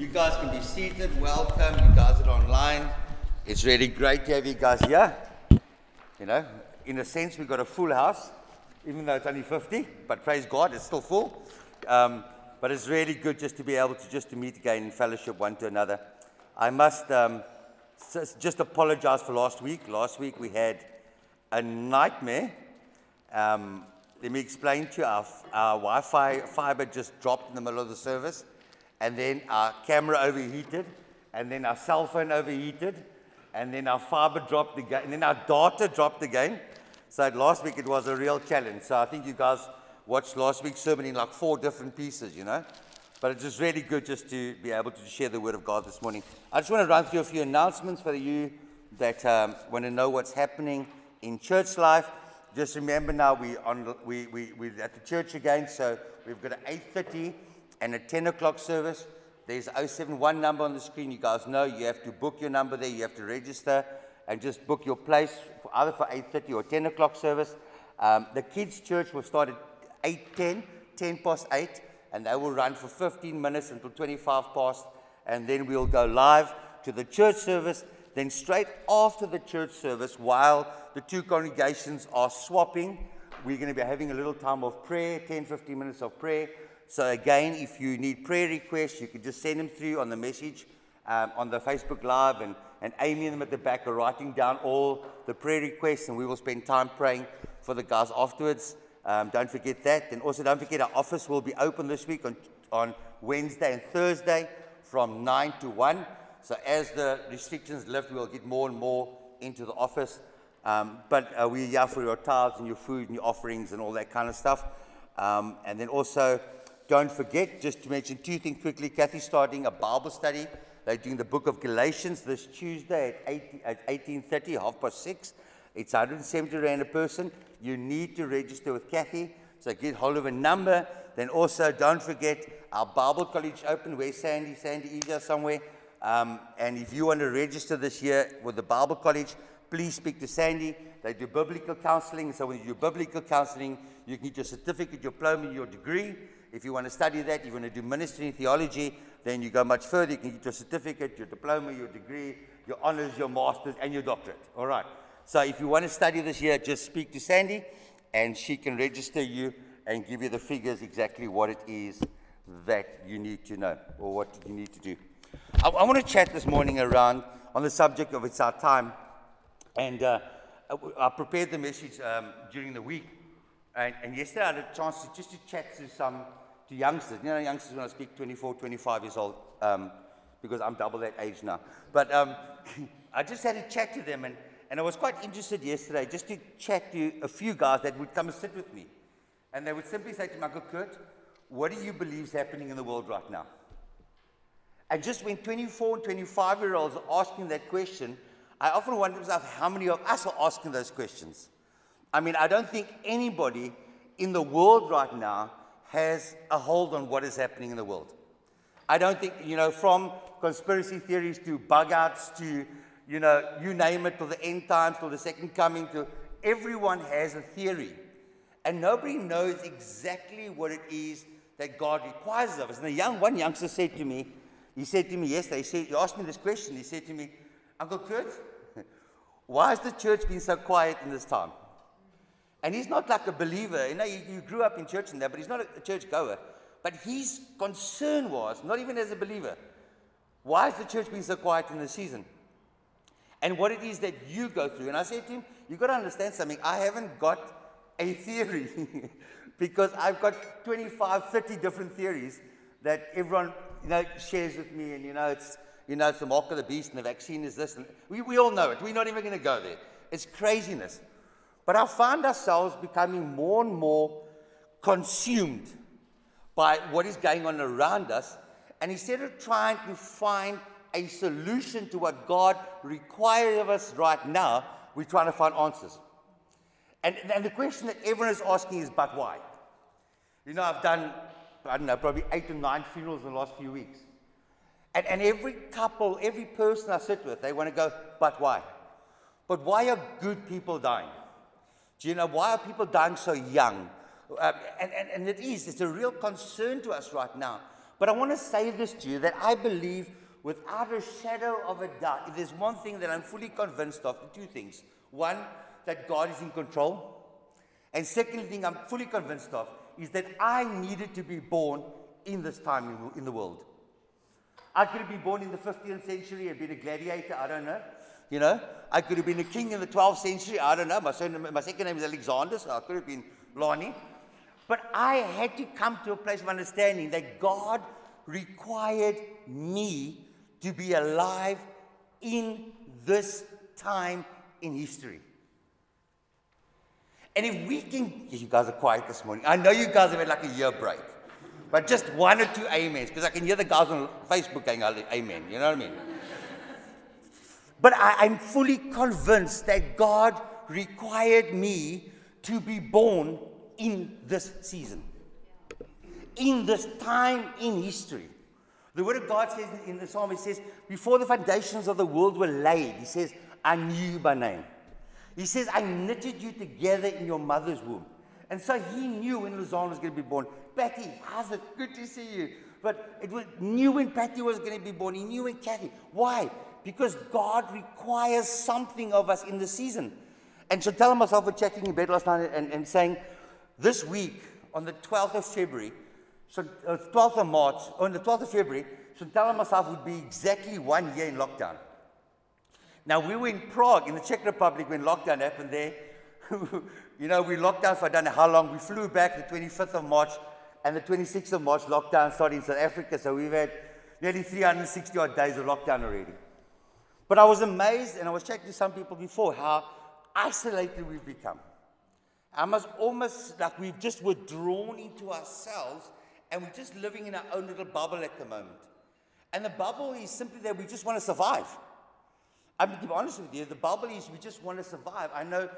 You guys can be seated. Welcome. You guys are online. It's really great to have you guys here. You know, in a sense, we've got a full house, even though it's only 50, but praise God, it's still full. Um, but it's really good just to be able to just to meet again in fellowship one to another. I must um, just apologize for last week. Last week we had a nightmare. Um, let me explain to you. Our, our Wi Fi fiber just dropped in the middle of the service, and then our camera overheated, and then our cell phone overheated, and then our fiber dropped again, and then our data dropped again. So last week it was a real challenge. So I think you guys watched last week's sermon in like four different pieces, you know. But it's just really good just to be able to share the word of God this morning. I just want to run through a few announcements for you that um, want to know what's happening in church life. Just remember now we on we we we're at the church again, so we've got an 8:30 and a 10 o'clock service. There's 071 number on the screen. You guys know you have to book your number there. You have to register and just book your place for either for 8:30 or 10 o'clock service. Um, the kids' church will start at 8:10, 10 past 8, and they will run for 15 minutes until 25 past, and then we'll go live to the church service. Then straight after the church service, while the two congregations are swapping, we're going to be having a little time of prayer, 10, 15 minutes of prayer. So again, if you need prayer requests, you can just send them through on the message um, on the Facebook Live, and, and Amy and them at the back are writing down all the prayer requests, and we will spend time praying for the guys afterwards. Um, don't forget that. And also, don't forget our office will be open this week on, on Wednesday and Thursday from 9 to 1. So, as the restrictions lift, we'll get more and more into the office. Um, but uh, we're here for your tithes and your food and your offerings and all that kind of stuff. Um, and then also, don't forget, just to mention two things quickly Kathy's starting a Bible study. They're doing the book of Galatians this Tuesday at, 8, at 18.30, half past 6. It's 170 Rand a person. You need to register with Kathy. So get hold of a number. Then also, don't forget our Bible college open. Where's Sandy? Sandy is here somewhere. Um, and if you want to register this year with the Bible college, please speak to Sandy. They do biblical counseling. So when you do biblical counseling, you can get your certificate, your diploma, your degree. If you want to study that, you want to do ministry and theology, then you go much further. You can get your certificate, your diploma, your degree, your honors, your masters, and your doctorate. All right. So if you want to study this year, just speak to Sandy, and she can register you and give you the figures exactly what it is that you need to know or what you need to do. I, I want to chat this morning around on the subject of it's our time, and uh, I, I prepared the message um, during the week, and, and yesterday I had a chance to, just to chat to some to youngsters. You know, youngsters when I speak 24, 25 years old, um, because I'm double that age now. But um, I just had to chat to them, and, and I was quite interested yesterday just to chat to a few guys that would come and sit with me. And they would simply say to me, Uncle Kurt, what do you believe is happening in the world right now? And just when 24 and 25 year olds are asking that question, I often wonder myself how many of us are asking those questions. I mean, I don't think anybody in the world right now has a hold on what is happening in the world. I don't think, you know, from conspiracy theories to bug outs to, you know, you name it, to the end times, to the second coming, to everyone has a theory. And nobody knows exactly what it is that God requires of us. And the young, one youngster said to me, he said to me yesterday, he, said, he asked me this question. He said to me, Uncle Kurt, why has the church been so quiet in this time? And he's not like a believer. You know, he grew up in church and that, but he's not a, church goer. But his concern was, not even as a believer, why has the church been so quiet in this season? And what it is that you go through. And I said to him, You've got to understand something. I haven't got a theory because I've got 25, 30 different theories that everyone you know, shares with me. And, you know, it's, you know, it's the mark of the beast and the vaccine is this. And we, we all know it. We're not even going to go there. It's craziness. But I find ourselves becoming more and more consumed by what is going on around us. And instead of trying to find a solution to what God requires of us right now, we're trying to find answers. And, and the question that everyone is asking is, but why? You know, I've done, I don't know, probably eight to nine funerals in the last few weeks. And, and every couple, every person I sit with, they want to go, but why? But why are good people dying? Do you know why are people dying so young? Um, and, and, and it is, it's a real concern to us right now. But I want to say this to you that I believe without a shadow of a doubt, if there's one thing that I'm fully convinced of, two things. One, that God is in control. And second thing I'm fully convinced of is that I needed to be born in this time in, the world. I could have been born in the 15th century and been a gladiator, I don't know. You know, I could have been a king in the 12th century, I don't know. My, son, my second name is Alexander, so I could have been Lonnie. But I had to come to a place of understanding that God required me to be alive in this time in history. And if we can, you guys are quiet this morning. I know you guys have had like a year break, but just one or two amens, because I can hear the guys on Facebook going, Amen. You know what I mean? But I, I'm fully convinced that God required me to be born in this season, in this time in history. The Word of God says in the Psalm, it says, Before the foundations of the world were laid, He says, I knew you by name. He says, I knitted you together in your mother's womb. And so he knew when Luzanne was going to be born. Patty, how's it? Good to see you. But it was knew when Patty was going to be born. He knew when Kathy. Why? Because God requires something of us in the season. And so telling myself we're checking in bed last night and, and saying, this week, on the 12th of February, so uh, 12th of March, on the 12th of February, Chantal and myself would be exactly one year in lockdown. Now, we were in Prague, in the Czech Republic, when lockdown happened there. you know, we locked down for I don't know how long. We flew back the 25th of March, and the 26th of March, lockdown started in South Africa. So we've had nearly 360 odd days of lockdown already. But I was amazed, and I was checking to some people before, how isolated we've become. I must almost like we've just withdrawn into ourselves and we're just living in our own little bubble at the moment. And the bubble is simply that we just want to survive. I'm to be honest with you, the bubble is we just want to survive. I know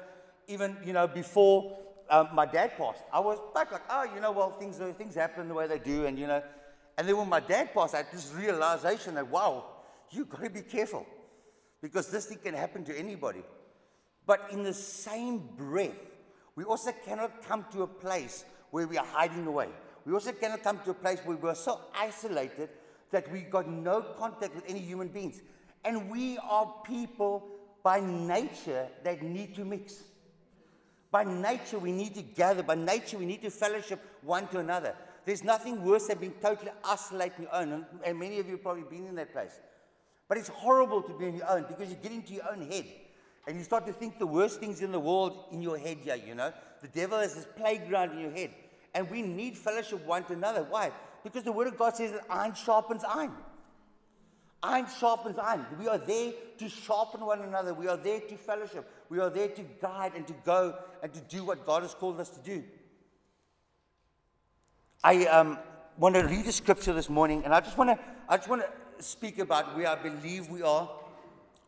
even, you know, before um, my dad passed, I was back like, oh, you know, well, things, things happen the way they do, and, you know. And then when my dad passed, I had this realization that, wow, you've got to be careful because this thing can happen to anybody. But in the same breath, we also cannot come to a place where we are hiding away. We also cannot come to a place where we're so isolated that we got no contact with any human beings. And we are people by nature that need to mix. By nature, we need to gather. By nature, we need to fellowship one to another. There's nothing worse than being totally isolated on oh, your own. And many of you have probably been in that place. But it's horrible to be on your own because you get into your own head. And you start to think the worst things in the world in your head, yeah, you know. The devil has this playground in your head. And we need fellowship one to another. Why? Because the Word of God says that iron sharpens iron. Iron sharpens iron. We are there to sharpen one another. We are there to fellowship. We are there to guide and to go and to do what God has called us to do. I um, want to read a scripture this morning, and I just want to I just want to speak about where I believe we are,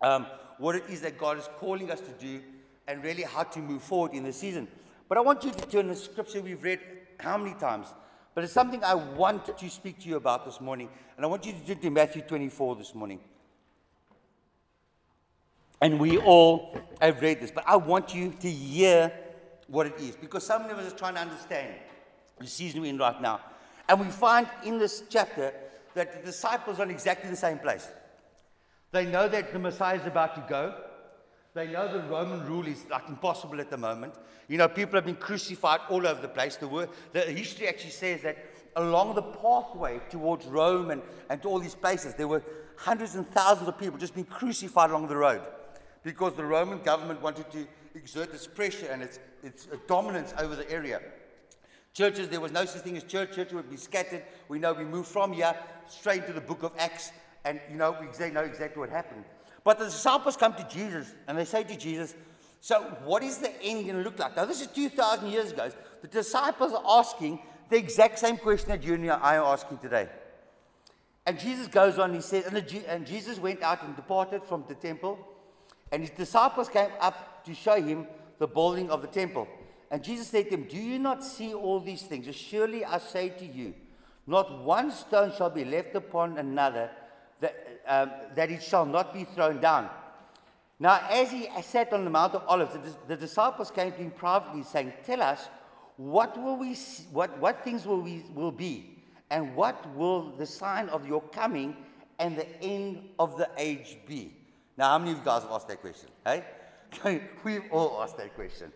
um, what it is that God is calling us to do, and really how to move forward in the season. But I want you to turn the scripture we've read how many times? But it's something I want to speak to you about this morning. And I want you to turn to Matthew 24 this morning. And we all have read this, but I want you to hear what it is because some of us are trying to understand the season we're in right now. And we find in this chapter that the disciples are in exactly the same place. They know that the Messiah is about to go. They know the Roman rule is like impossible at the moment. You know, people have been crucified all over the place. The, word, the history actually says that along the pathway towards Rome and, and to all these places, there were hundreds and thousands of people just being crucified along the road because the Roman government wanted to exert its pressure and its, its dominance over the area. Churches, there was no such thing as church. Churches would be scattered. We know we moved from here straight to the book of Acts, and you know we know exactly what happened. But the disciples come to Jesus and they say to Jesus, So what is the end going to look like? Now, this is 2,000 years ago. The disciples are asking the exact same question that you and I are asking today. And Jesus goes on, he says, and Jesus went out and departed from the temple, and his disciples came up to show him the building of the temple. And Jesus said to them, Do you not see all these things? Surely I say to you, not one stone shall be left upon another that, um, that it shall not be thrown down. Now, as he sat on the Mount of Olives, the, the disciples came to him privately, saying, Tell us, what, will we see, what, what things will, we, will be, And what will the sign of your coming and the end of the age be? Now, how many of you guys have asked that question? Hey? We've all asked that question.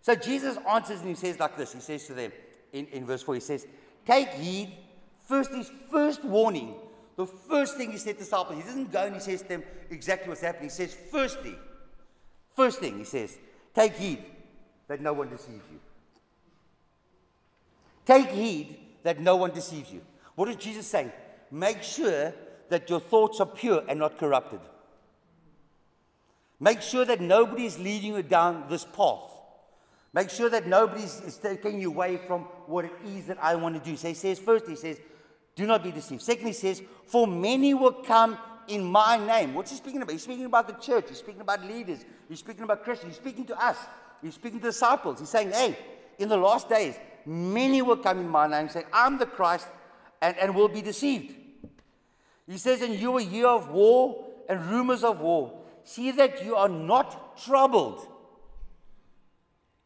So Jesus answers and he says like this. He says to them in, in verse 4, he says, Take heed, first his first warning, the first thing he said to disciples, he doesn't go and he says to them exactly what's happening. He says, firstly, first thing he says, take heed that no one deceives you. Take heed that no one deceives you. What is Jesus saying? Make sure that your thoughts are pure and not corrupted. Make sure that nobody is leading you down this path. Make sure that nobody is taking you away from what it is that I want to do. So he says, first, he says, do not be deceived. Second, he says, for many will come in my name. What's he speaking about? He's speaking about the church. He's speaking about leaders. He's speaking about Christians. He's speaking to us. He's speaking to disciples. He's saying, hey, in the last days, many will come in my name saying, I'm the Christ, and, and will be deceived. He says, and you year of war and rumors of war. See that you are not troubled.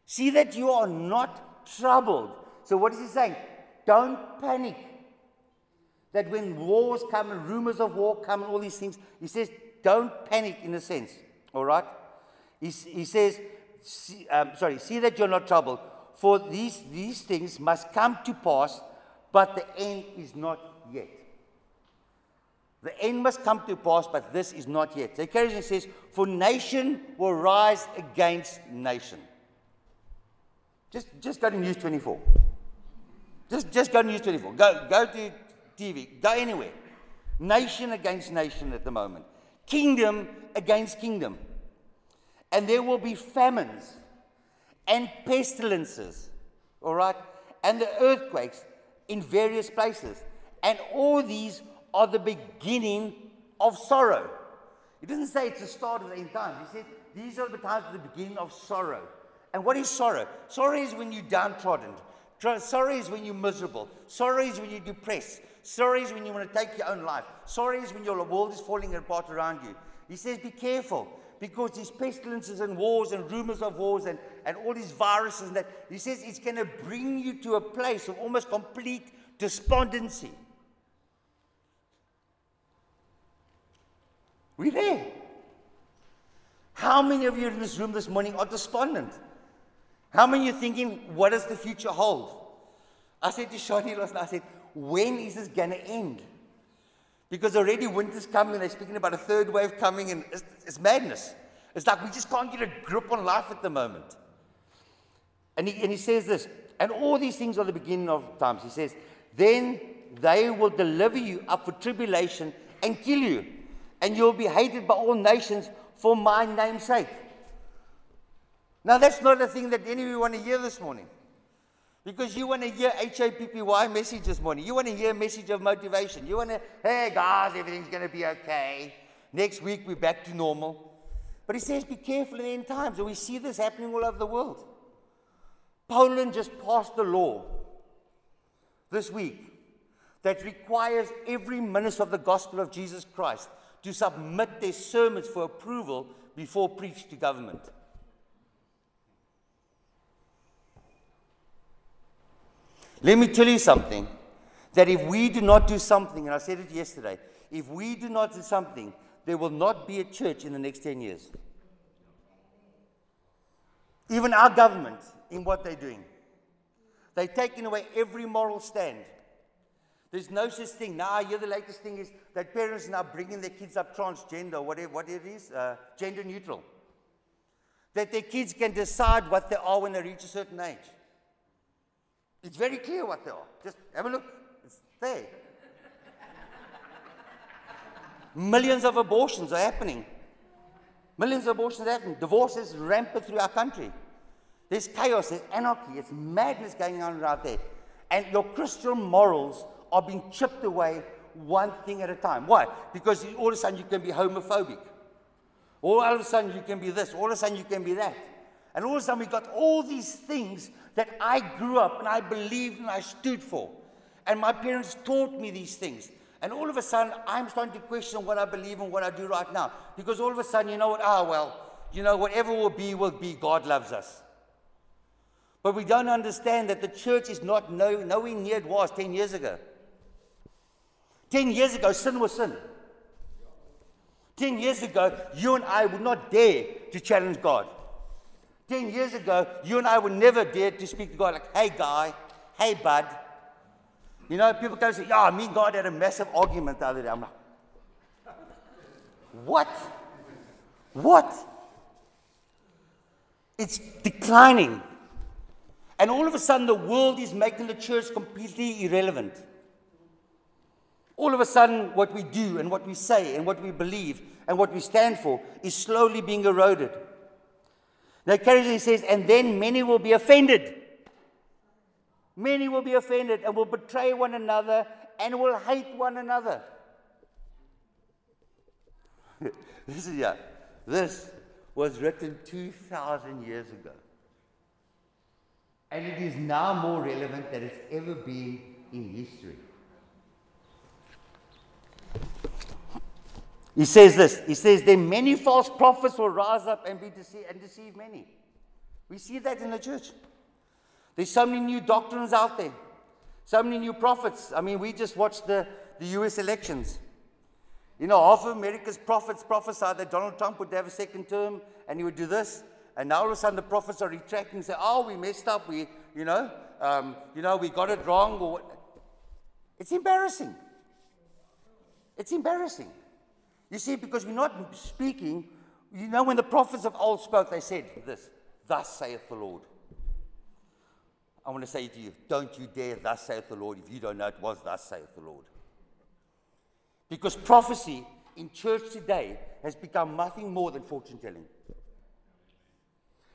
See that you are not troubled. So, what is he saying? Don't panic. That when wars come and rumors of war come and all these things, he says, don't panic in a sense. All right? He, he says, see, um, sorry, see that you're not troubled. For these, these things must come to pass, but the end is not yet. The end must come to pass, but this is not yet. So he carries and says, For nation will rise against nation. Just, just go to News 24. Just, just go to News 24. Go, go to TV. Go anywhere. Nation against nation at the moment. Kingdom against kingdom. And there will be famines and pestilences, all right, and the earthquakes in various places. And all these are the beginning of sorrow. He doesn't say it's the start of the end times. He says these are the times of the beginning of sorrow. And what is sorrow? Sorrow is when you're downtrodden. Sorrow is when you're miserable. Sorrow is when you're depressed. Sorrow is when you want to take your own life. Sorrow is when your world is falling apart around you. He says, Be careful because these pestilences and wars and rumors of wars and, and all these viruses and that, he says it's going to bring you to a place of almost complete despondency. We're there. How many of you in this room this morning are despondent? How many are thinking, what does the future hold? I said to Shani last night, I said, when is this going to end? Because already winter's coming, and they're speaking about a third wave coming, and it's, it's madness. It's like we just can't get a grip on life at the moment. And he, and he says this, and all these things are the beginning of times. He says, then they will deliver you up for tribulation and kill you, and you'll be hated by all nations for my name's sake. Now, that's not a thing that any of you want to hear this morning. Because you want to hear H-A-P-P-Y message this morning. You want to hear a message of motivation. You want to, hey guys, everything's going to be okay. Next week we're back to normal. But he says, be careful in end times. And we see this happening all over the world. Poland just passed a law this week that requires every minister of the gospel of Jesus Christ to submit their sermons for approval before preached to government. Let me tell you something that if we do not do something, and I said it yesterday, if we do not do something, there will not be a church in the next 10 years. Even our government, in what they're doing, they're taking away every moral stand. There's no such thing. Now, I hear the latest thing is that parents are now bringing their kids up transgender, whatever, what it is, uh, gender neutral. That their kids can decide what they are when they reach a certain age. It's very clear what they are. Just have a look. It's there. Millions of abortions are happening. Millions of abortions are happening. Divorce is rampant through our country. There's chaos, there's anarchy, there's madness going on out there. And your Christian morals are being chipped away one thing at a time. Why? Because all of a sudden you can be homophobic. All of a sudden you can be this. All of a sudden you can be that. And all of a sudden we've got all these things that I grew up and I believed and I stood for. And my parents taught me these things. And all of a sudden, I'm starting to question what I believe and what I do right now. Because all of a sudden, you know what? Ah, well, you know, whatever will be, will be. God loves us. But we don't understand that the church is not no, nowhere near it was 10 years ago. 10 years ago, sin was sin. 10 years ago, you and I would not dare to challenge God. 10 years ago, you and I would never dare to speak to God like, hey, guy, hey, bud. You know, people come and say, yeah, me and God had a massive argument the other day. I'm like, what? What? It's declining. And all of a sudden, the world is making the church completely irrelevant. All of a sudden, what we do and what we say and what we believe and what we stand for is slowly being eroded. Now, occasionally he says, and then many will be offended. Many will be offended and will betray one another and will hate one another. this is yeah. This was written 2,000 years ago. And it is now more relevant than it's ever been in history. He says this. He says, Then many false prophets will rise up and be deceived and deceive many. We see that in the church. There's so many new doctrines out there, so many new prophets. I mean, we just watched the, the US elections. You know, half of America's prophets prophesied that Donald Trump would have a second term and he would do this. And now all of a sudden the prophets are retracting and say, oh, we messed up. We, you know, um, you know, we got it wrong. Or what. It's embarrassing. It's embarrassing. You see, because we're not speaking, you know, when the prophets of old spoke, they said this, Thus saith the Lord. I want to say to you, don't you dare, thus saith the Lord, if you don't know it was, thus saith the Lord. Because prophecy in church today has become nothing more than fortune telling.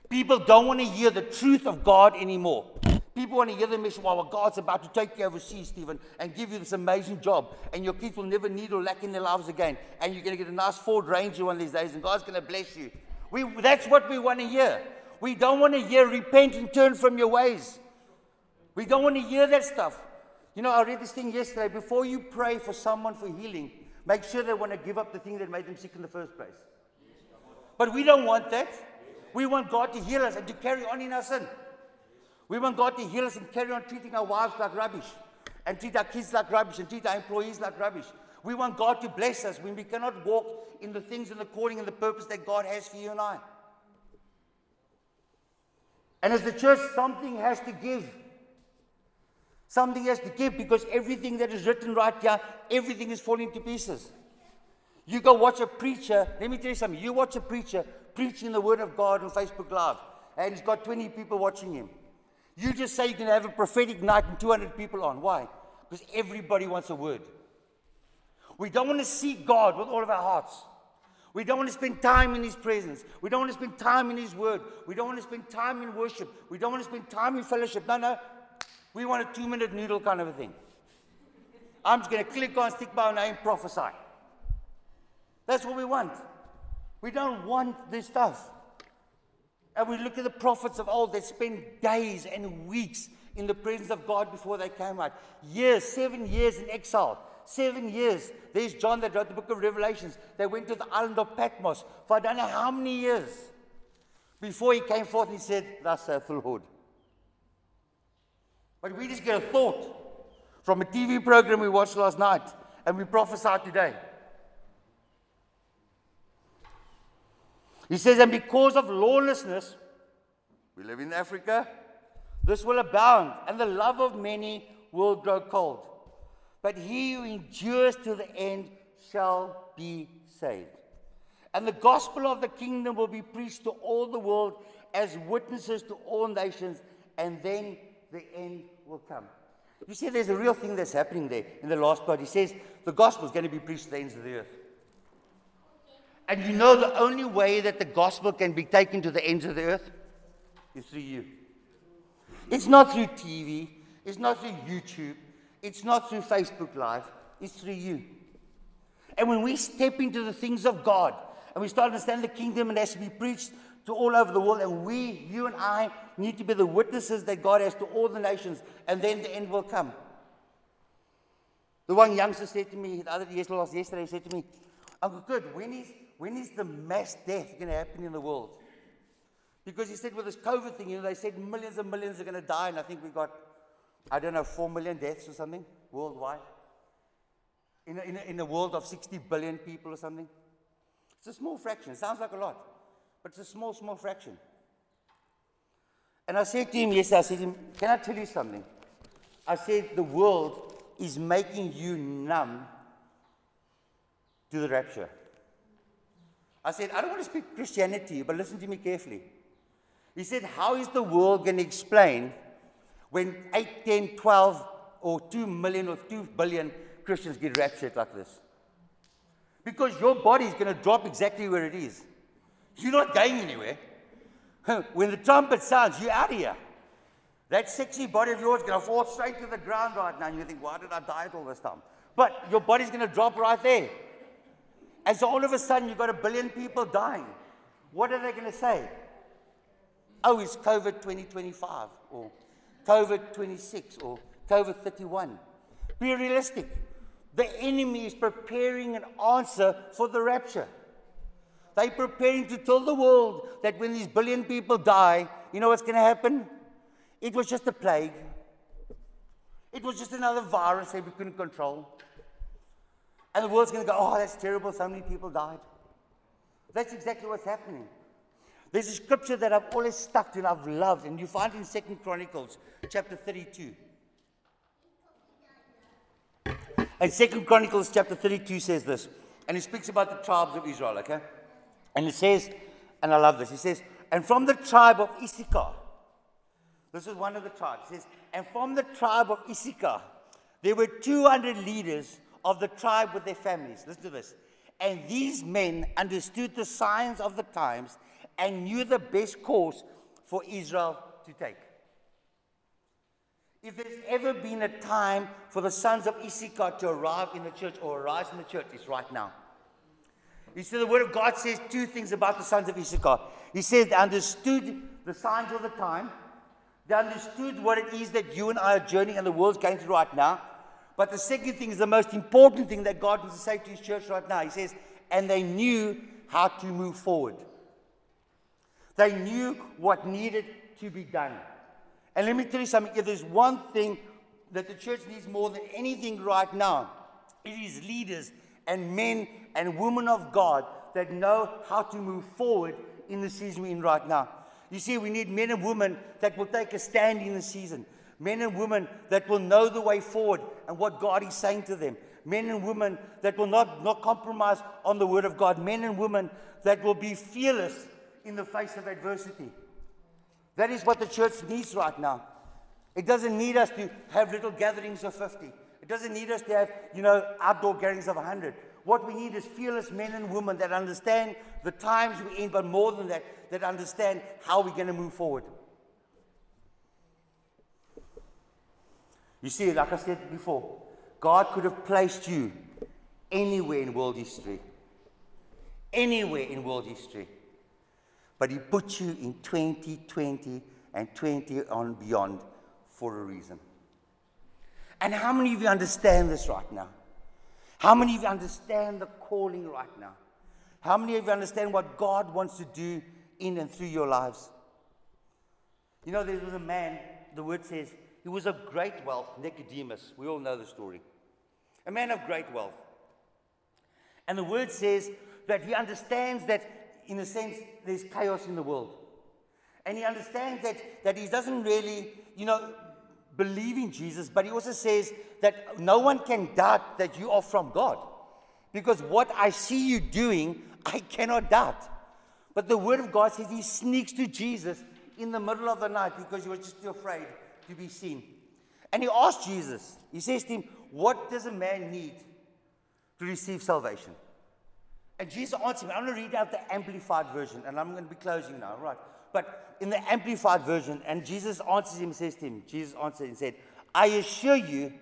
People don't want to hear the truth of God anymore. People want to hear the message, well, God's about to take you overseas, Stephen, and give you this amazing job, and your kids will never need or lack in their lives again, and you're going to get a nice Ford Ranger one of these days, and God's going to bless you. We, that's what we want to hear. We don't want to hear repent and turn from your ways. We don't want to hear that stuff. You know, I read this thing yesterday. Before you pray for someone for healing, make sure they want to give up the thing that made them sick in the first place. But we don't want that. We want God to heal us and to carry on in our sin. We want God to heal us and carry on treating our wives like rubbish, and treat our kids like rubbish, and treat our employees like rubbish. We want God to bless us when we cannot walk in the things and the calling and the purpose that God has for you and I. And as the church, something has to give. Something has to give because everything that is written right here, everything is falling to pieces. You go watch a preacher, let me tell you something. You watch a preacher preaching the word of God on Facebook Live, and he's got 20 people watching him. You just say you can have a prophetic night and 200 people on. Why? Because everybody wants a word. We don't want to seek God with all of our hearts. We don't want to spend time in His presence. We don't want to spend time in His word. We don't want to spend time in worship. We don't want to spend time in fellowship. No, no. We want a two minute noodle kind of a thing. I'm just going to click on, stick my name, prophesy. That's what we want. We don't want this stuff. And we look at the prophets of old, they spent days and weeks in the presence of God before they came out. Years, seven years in exile. Seven years. There's John that wrote the book of Revelations. They went to the island of Patmos for I don't know how many years before he came forth and he said, Thus saith the Lord. But we just get a thought from a TV program we watched last night and we prophesy today. He says, and because of lawlessness, we live in Africa, this will abound, and the love of many will grow cold. But he who endures to the end shall be saved. And the gospel of the kingdom will be preached to all the world as witnesses to all nations, and then the end will come. You see, there's a real thing that's happening there in the last part. He says the gospel is going to be preached to the ends of the earth. And you know the only way that the gospel can be taken to the ends of the earth is through you. It's not through TV, it's not through YouTube, it's not through Facebook Live, it's through you. And when we step into the things of God and we start to understand the kingdom and it has to be preached to all over the world, and we, you and I, need to be the witnesses that God has to all the nations, and then the end will come. The one youngster said to me the other yesterday, yesterday he said to me, Uncle Good, when is when is the mass death going to happen in the world? Because he said with this COVID thing, you know, they said millions and millions are going to die, and I think we got, I don't know, four million deaths or something worldwide. in a, in, a, in a world of 60 billion people or something? It's a small fraction. It sounds like a lot, but it's a small, small fraction. And I said to him yesterday, I said to him, Can I tell you something? I said, The world is making you numb to the rapture. I said, I don't want to speak Christianity, but listen to me carefully. He said, How is the world going to explain when 8, 10, 12, or 2 million or 2 billion Christians get raptured like this? Because your body is going to drop exactly where it is. You're not going anywhere. when the trumpet sounds, you're out of here. That sexy body of yours is going to fall straight to the ground right now. And you think, why did I die all this time? But your body's going to drop right there. So all of a sudden, you've got a billion people dying. What are they going to say? Oh, it's COVID 2025 or COVID 26 or COVID 31. Be realistic. The enemy is preparing an answer for the rapture. They're preparing to tell the world that when these billion people die, you know what's going to happen? It was just a plague. It was just another virus that we couldn't control. And the world's going to go, oh, that's terrible. So many people died. That's exactly what's happening. There's a scripture that I've always stuck to and I've loved, and you find in Second Chronicles chapter 32. And Second Chronicles chapter 32 says this, and it speaks about the tribes of Israel, okay? And it says, and I love this, it says, and from the tribe of Issachar, this is one of the tribes, it says, and from the tribe of Issachar, there were 200 leaders of the tribe with their families. Listen to this. And these men understood the signs of the times and knew the best course for Israel to take. If there's ever been a time for the sons of Issachar to arrive in the church or arise in the church, it's right now. You see, the Word of God says two things about the sons of Issachar. He says they understood the signs of the time, they understood what it is that you and I are journeying and the world's going through right now. But the second thing is the most important thing that God wants to say to His church right now. He says, and they knew how to move forward. They knew what needed to be done. And let me tell you something if there's one thing that the church needs more than anything right now, it is leaders and men and women of God that know how to move forward in the season we're in right now. You see, we need men and women that will take a stand in the season. Men and women that will know the way forward and what God is saying to them. Men and women that will not, not compromise on the word of God. Men and women that will be fearless in the face of adversity. That is what the church needs right now. It doesn't need us to have little gatherings of 50. It doesn't need us to have, you know, outdoor gatherings of 100. What we need is fearless men and women that understand the times we're in, but more than that, that understand how we're going to move forward. You see, like I said before, God could have placed you anywhere in world history. Anywhere in world history. But He put you in 2020 and 20 on beyond for a reason. And how many of you understand this right now? How many of you understand the calling right now? How many of you understand what God wants to do in and through your lives? You know, there was a man, the word says, he was of great wealth, Nicodemus. We all know the story. A man of great wealth. And the word says that he understands that in a sense, there's chaos in the world. And he understands that, that he doesn't really, you know, believe in Jesus, but he also says that no one can doubt that you are from God. Because what I see you doing, I cannot doubt. But the word of God says he sneaks to Jesus in the middle of the night because he was just too afraid to be seen. And he asked Jesus, he says to him, What does a man need to receive salvation? And Jesus answered him, I'm going to read out the Amplified version, and I'm going to be closing now, right? But in the Amplified version, and Jesus answers him, says to him, Jesus answered and said, I assure you,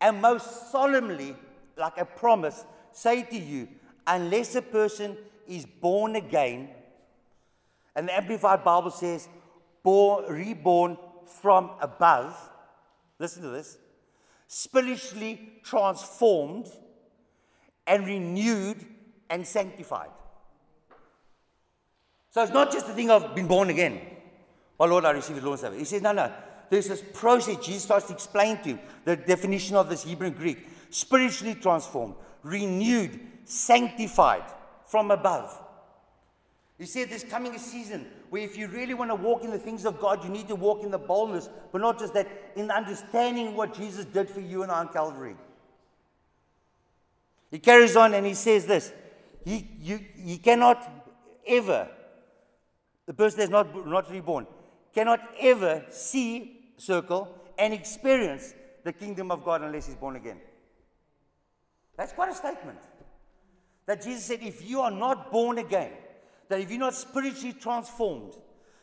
and most solemnly, like a promise, say to you, unless a person is born again, and the Amplified Bible says, born, reborn from above, listen to this, spiritually transformed and renewed and sanctified. So it's not just a thing of being born again. Oh Lord, I received the Lord's Supper. He says, no, no. There's this process. Jesus starts to explain to him the definition of this Hebrew and Greek. spiritually transformed, renewed, sanctified from above. He said there's coming a season where if you really want to walk in the things of God, you need to walk in the boldness, but not just that, in understanding what Jesus did for you and I on Calvary. He carries on and he says this He, you, he cannot ever, the person that's not, not reborn, cannot ever see, circle, and experience the kingdom of God unless he's born again. That's quite a statement. That Jesus said, if you are not born again, that if you're not spiritually transformed,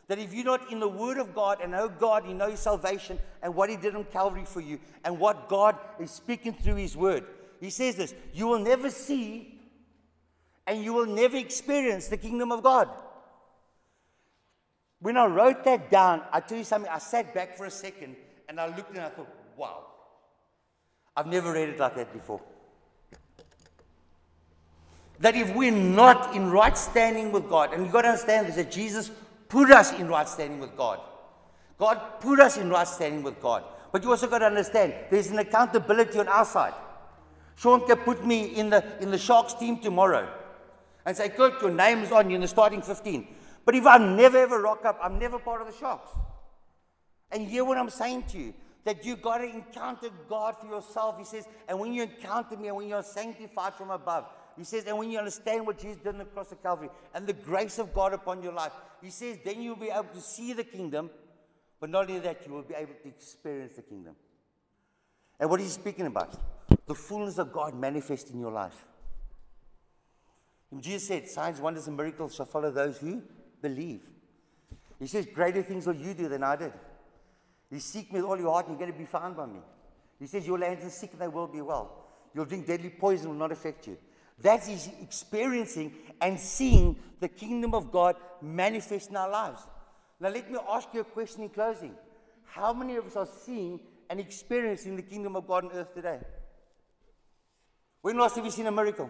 that if you're not in the Word of God and know God, you know His salvation and what He did on Calvary for you and what God is speaking through His Word, He says this you will never see and you will never experience the kingdom of God. When I wrote that down, I tell you something, I sat back for a second and I looked and I thought, wow, I've never read it like that before. That if we're not in right standing with God, and you've got to understand this, that Jesus put us in right standing with God. God put us in right standing with God. But you also got to understand there's an accountability on our side. Sean can put me in the, in the Sharks team tomorrow and say, Kurt, your name is on you in the starting 15. But if I never ever rock up, I'm never part of the Sharks. And hear what I'm saying to you that you got to encounter God for yourself. He says, and when you encounter me and when you're sanctified from above, he says, and when you understand what Jesus did on the cross of Calvary and the grace of God upon your life, he says, then you'll be able to see the kingdom, but not only that, you will be able to experience the kingdom. And what he's speaking about? The fullness of God manifest in your life. And Jesus said, Signs, wonders, and miracles shall follow those who believe. He says, Greater things will you do than I did. You seek me with all your heart, and you're going to be found by me. He says, Your lands are sick, and they will be well. You'll drink deadly poison, will not affect you. That is experiencing and seeing the kingdom of God manifest in our lives. Now, let me ask you a question in closing. How many of us are seeing and experiencing the kingdom of God on earth today? When last have you seen a miracle?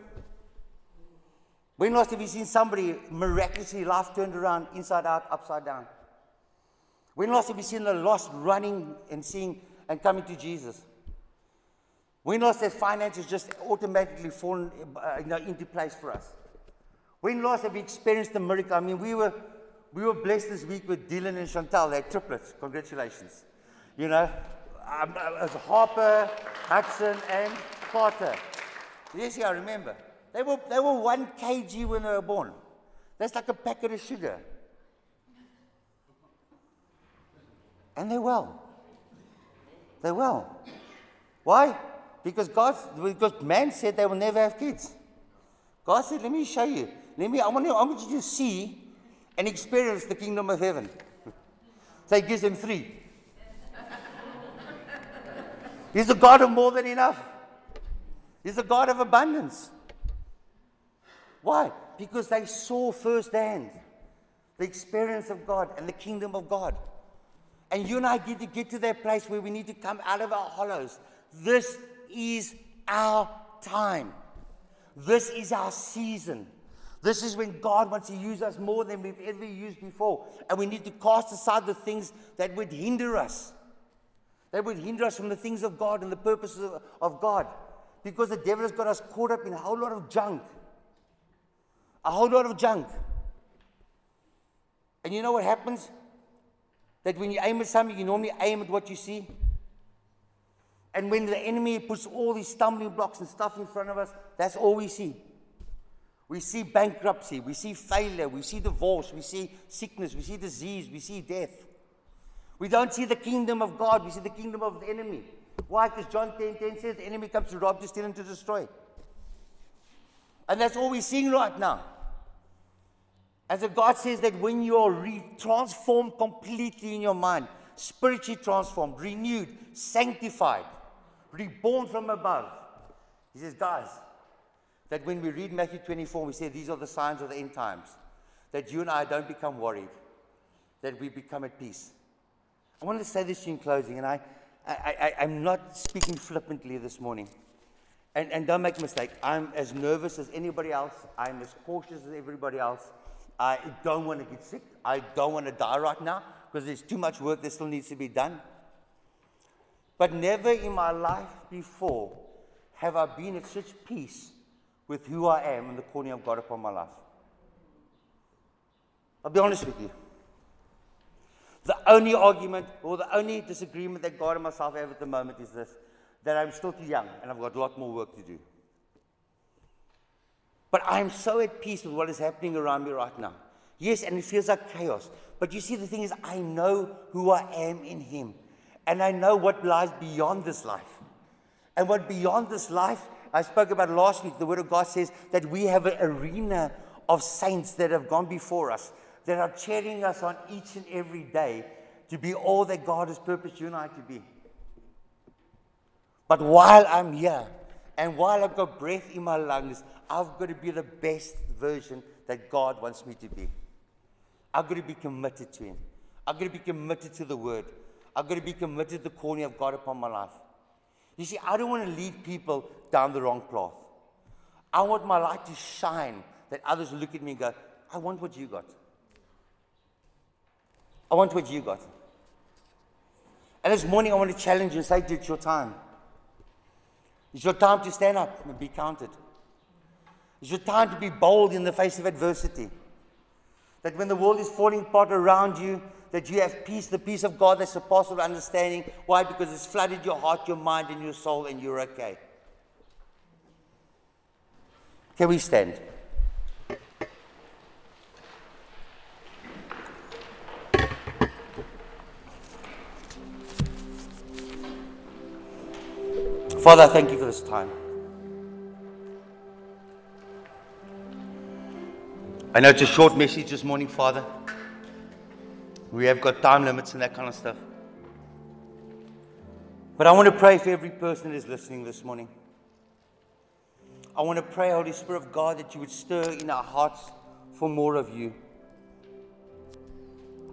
When last have you seen somebody miraculously life turned around, inside out, upside down? When last have you seen the lost running and seeing and coming to Jesus? When last has finances just automatically fallen uh, you know, into place for us? When last have we experienced a miracle? I mean, we were, we were blessed this week with Dylan and Chantal. They're triplets. Congratulations. You know, um, uh, was Harper, Hudson, and Carter. Yes, yeah, I remember. They were, they were one kg when they were born. That's like a packet of sugar. And they're well. They're well. Why? Because God, because man said they will never have kids. God said, let me show you. Let me, I want, you, I want you to see and experience the kingdom of heaven. so he gives them three. He's the God of more than enough. He's the God of abundance. Why? Because they saw firsthand the experience of God and the kingdom of God. And you and I get to get to that place where we need to come out of our hollows. This is our time. This is our season. This is when God wants to use us more than we've ever used before. And we need to cast aside the things that would hinder us, that would hinder us from the things of God and the purposes of God. Because the devil has got us caught up in a whole lot of junk. A whole lot of junk. And you know what happens? That when you aim at something, you normally aim at what you see. And when the enemy puts all these stumbling blocks and stuff in front of us, that's all we see. We see bankruptcy, we see failure, we see divorce, we see sickness, we see disease, we see death. We don't see the kingdom of God, we see the kingdom of the enemy. Why? Because John 10 10 says the enemy comes to rob, to steal, and to destroy. And that's all we're seeing right now. And so God says that when you are re- transformed completely in your mind, spiritually transformed, renewed, sanctified, reborn from above. He says, guys, that when we read Matthew 24, we say these are the signs of the end times, that you and I don't become worried, that we become at peace. I want to say this in closing, and I, I, I, am not speaking flippantly this morning. And, and don't make a mistake, I'm as nervous as anybody else, I'm as cautious as everybody else. I don't want to get sick, I don't want to die right now because there's too much work that still needs to be done. But never in my life before have I been at such peace with who I am and the calling of God upon my life. I'll be honest with you. The only argument or the only disagreement that God and myself have at the moment is this that I'm still too young and I've got a lot more work to do. But I'm so at peace with what is happening around me right now. Yes, and it feels like chaos. But you see, the thing is, I know who I am in Him. And I know what lies beyond this life. And what beyond this life, I spoke about last week, the Word of God says that we have an arena of saints that have gone before us, that are cheering us on each and every day to be all that God has purposed you and I to be. But while I'm here and while I've got breath in my lungs, I've got to be the best version that God wants me to be. I've got to be committed to Him. I've got to be committed to the Word. I've got to be committed to the calling of God upon my life. You see, I don't want to lead people down the wrong path. I want my light to shine that others look at me and go, I want what you got. I want what you got. And this morning, I want to challenge you and say, It's your time. It's your time to stand up and be counted. It's your time to be bold in the face of adversity. That when the world is falling apart around you, that you have peace, the peace of God that surpasses understanding. Why? Because it's flooded your heart, your mind, and your soul, and you're okay. Can we stand? Father, thank you for this time. I know it's a short message this morning, Father. We have got time limits and that kind of stuff. But I want to pray for every person that is listening this morning. I want to pray, Holy Spirit of God, that you would stir in our hearts for more of you.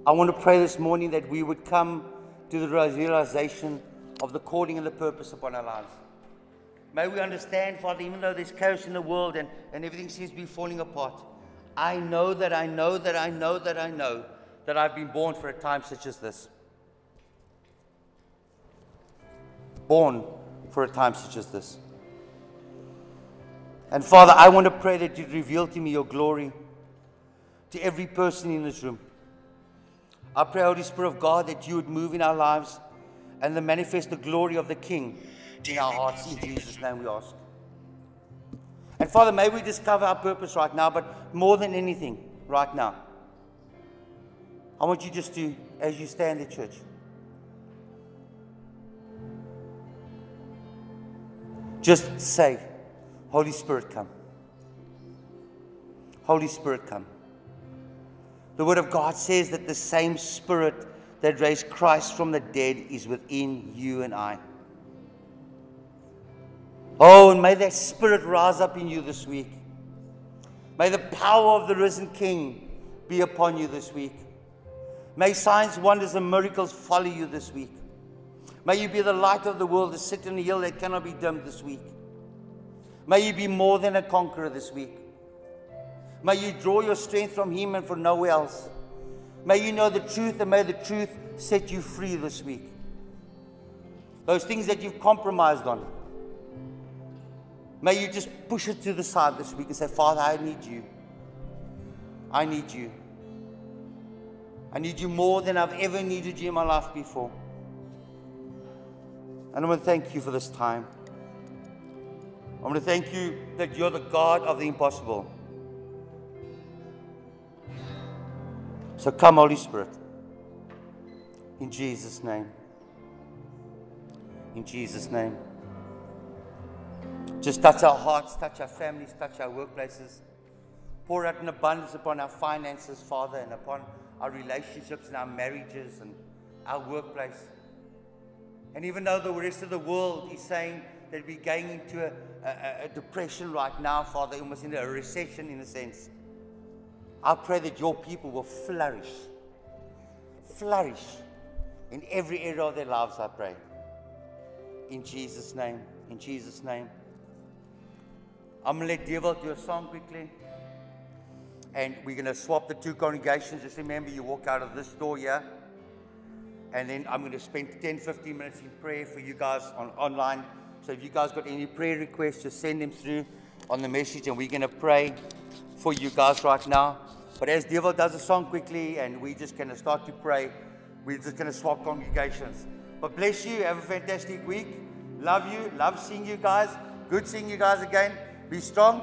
I want to pray this morning that we would come to the realization of the calling and the purpose upon our lives. May we understand, Father, even though there's chaos in the world and, and everything seems to be falling apart, I know that I know that I know that I know that I've been born for a time such as this. Born for a time such as this. And Father, I want to pray that you reveal to me your glory to every person in this room. I pray, Holy Spirit of God, that you would move in our lives and then manifest the glory of the King in our hearts. In Jesus' name we ask. And Father, may we discover our purpose right now, but more than anything, right now. I want you just to, as you stand at church, just say, Holy Spirit, come. Holy Spirit, come. The Word of God says that the same Spirit that raised Christ from the dead is within you and I. Oh, and may that spirit rise up in you this week. May the power of the risen King be upon you this week. May signs, wonders, and miracles follow you this week. May you be the light of the world, the sit in a hill that cannot be dimmed this week. May you be more than a conqueror this week. May you draw your strength from Him and from nowhere else. May you know the truth, and may the truth set you free this week. Those things that you've compromised on. May you just push it to the side this week and say, Father, I need you. I need you. I need you more than I've ever needed you in my life before. And I want to thank you for this time. I want to thank you that you're the God of the impossible. So come, Holy Spirit. In Jesus' name. In Jesus' name. Just touch our hearts, touch our families, touch our workplaces. Pour out an abundance upon our finances, Father, and upon our relationships and our marriages and our workplace. And even though the rest of the world is saying that we're going into a, a, a depression right now, Father, almost in a recession in a sense, I pray that your people will flourish. Flourish in every area of their lives, I pray. In Jesus' name. In Jesus' name. I'm going to let Devil do a song quickly. And we're going to swap the two congregations. Just remember, you walk out of this door here. And then I'm going to spend 10, 15 minutes in prayer for you guys on online So if you guys got any prayer requests, just send them through on the message, and we're going to pray for you guys right now. But as Devil does a song quickly, and we're just going to start to pray, we're just going to swap congregations. But bless you. Have a fantastic week. Love you. Love seeing you guys. Good seeing you guys again. Be strong.